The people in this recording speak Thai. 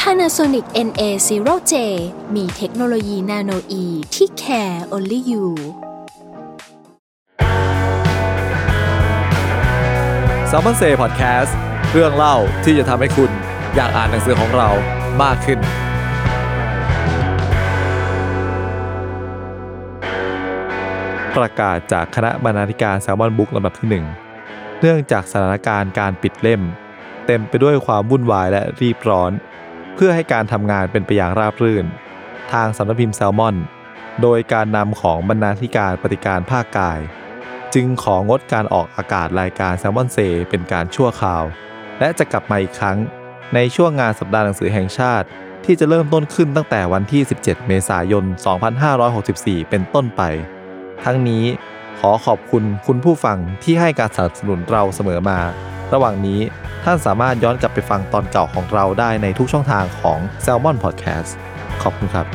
Panasonic NA0J มีเทคโนโลยีนาโนอีที่ care only you s ซ l m o n Say Podcast เรื่องเล่าที่จะทำให้คุณอยากอ่านหนังสือของเรามากขึ้น ประกาศจากคณะบรรณาธิการแซลมอนบุ๊กลำดับที่ 1 เนื่องจากสถานการณ์การปิดเล่ม เต็มไปด้วยความวุ่นวายและรีบร้อน เพื่อให้การทำงานเป็นไปอย่างราบรื่น ทางสำนักพิมพ์แซลมอน โดยการนำของบรรณาธิการปฏิการภาคกาย จึงของงดการออกอากาศรายการแซลมอนเซเป็นการชั่วคราว และจะกลับมาอีกครั้งในช่วงงานสัปดาห์หนังสือแห่งชาติ ที่จะเริ่มต้นขึ้นตั้งแต่วันที่ 17 เมษายน 2564 เป็นต้นไป ทั้งนี้ขอขอบคุณคุณผู้ฟังที่ให้การสนับสนุนเราเสมอมา ระหว่างนี้ ท่านสามารถย้อนกลับไปฟังตอนเก่าของเราได้ในทุกช่องทางของ Salmon Podcast ขอบคุณครับ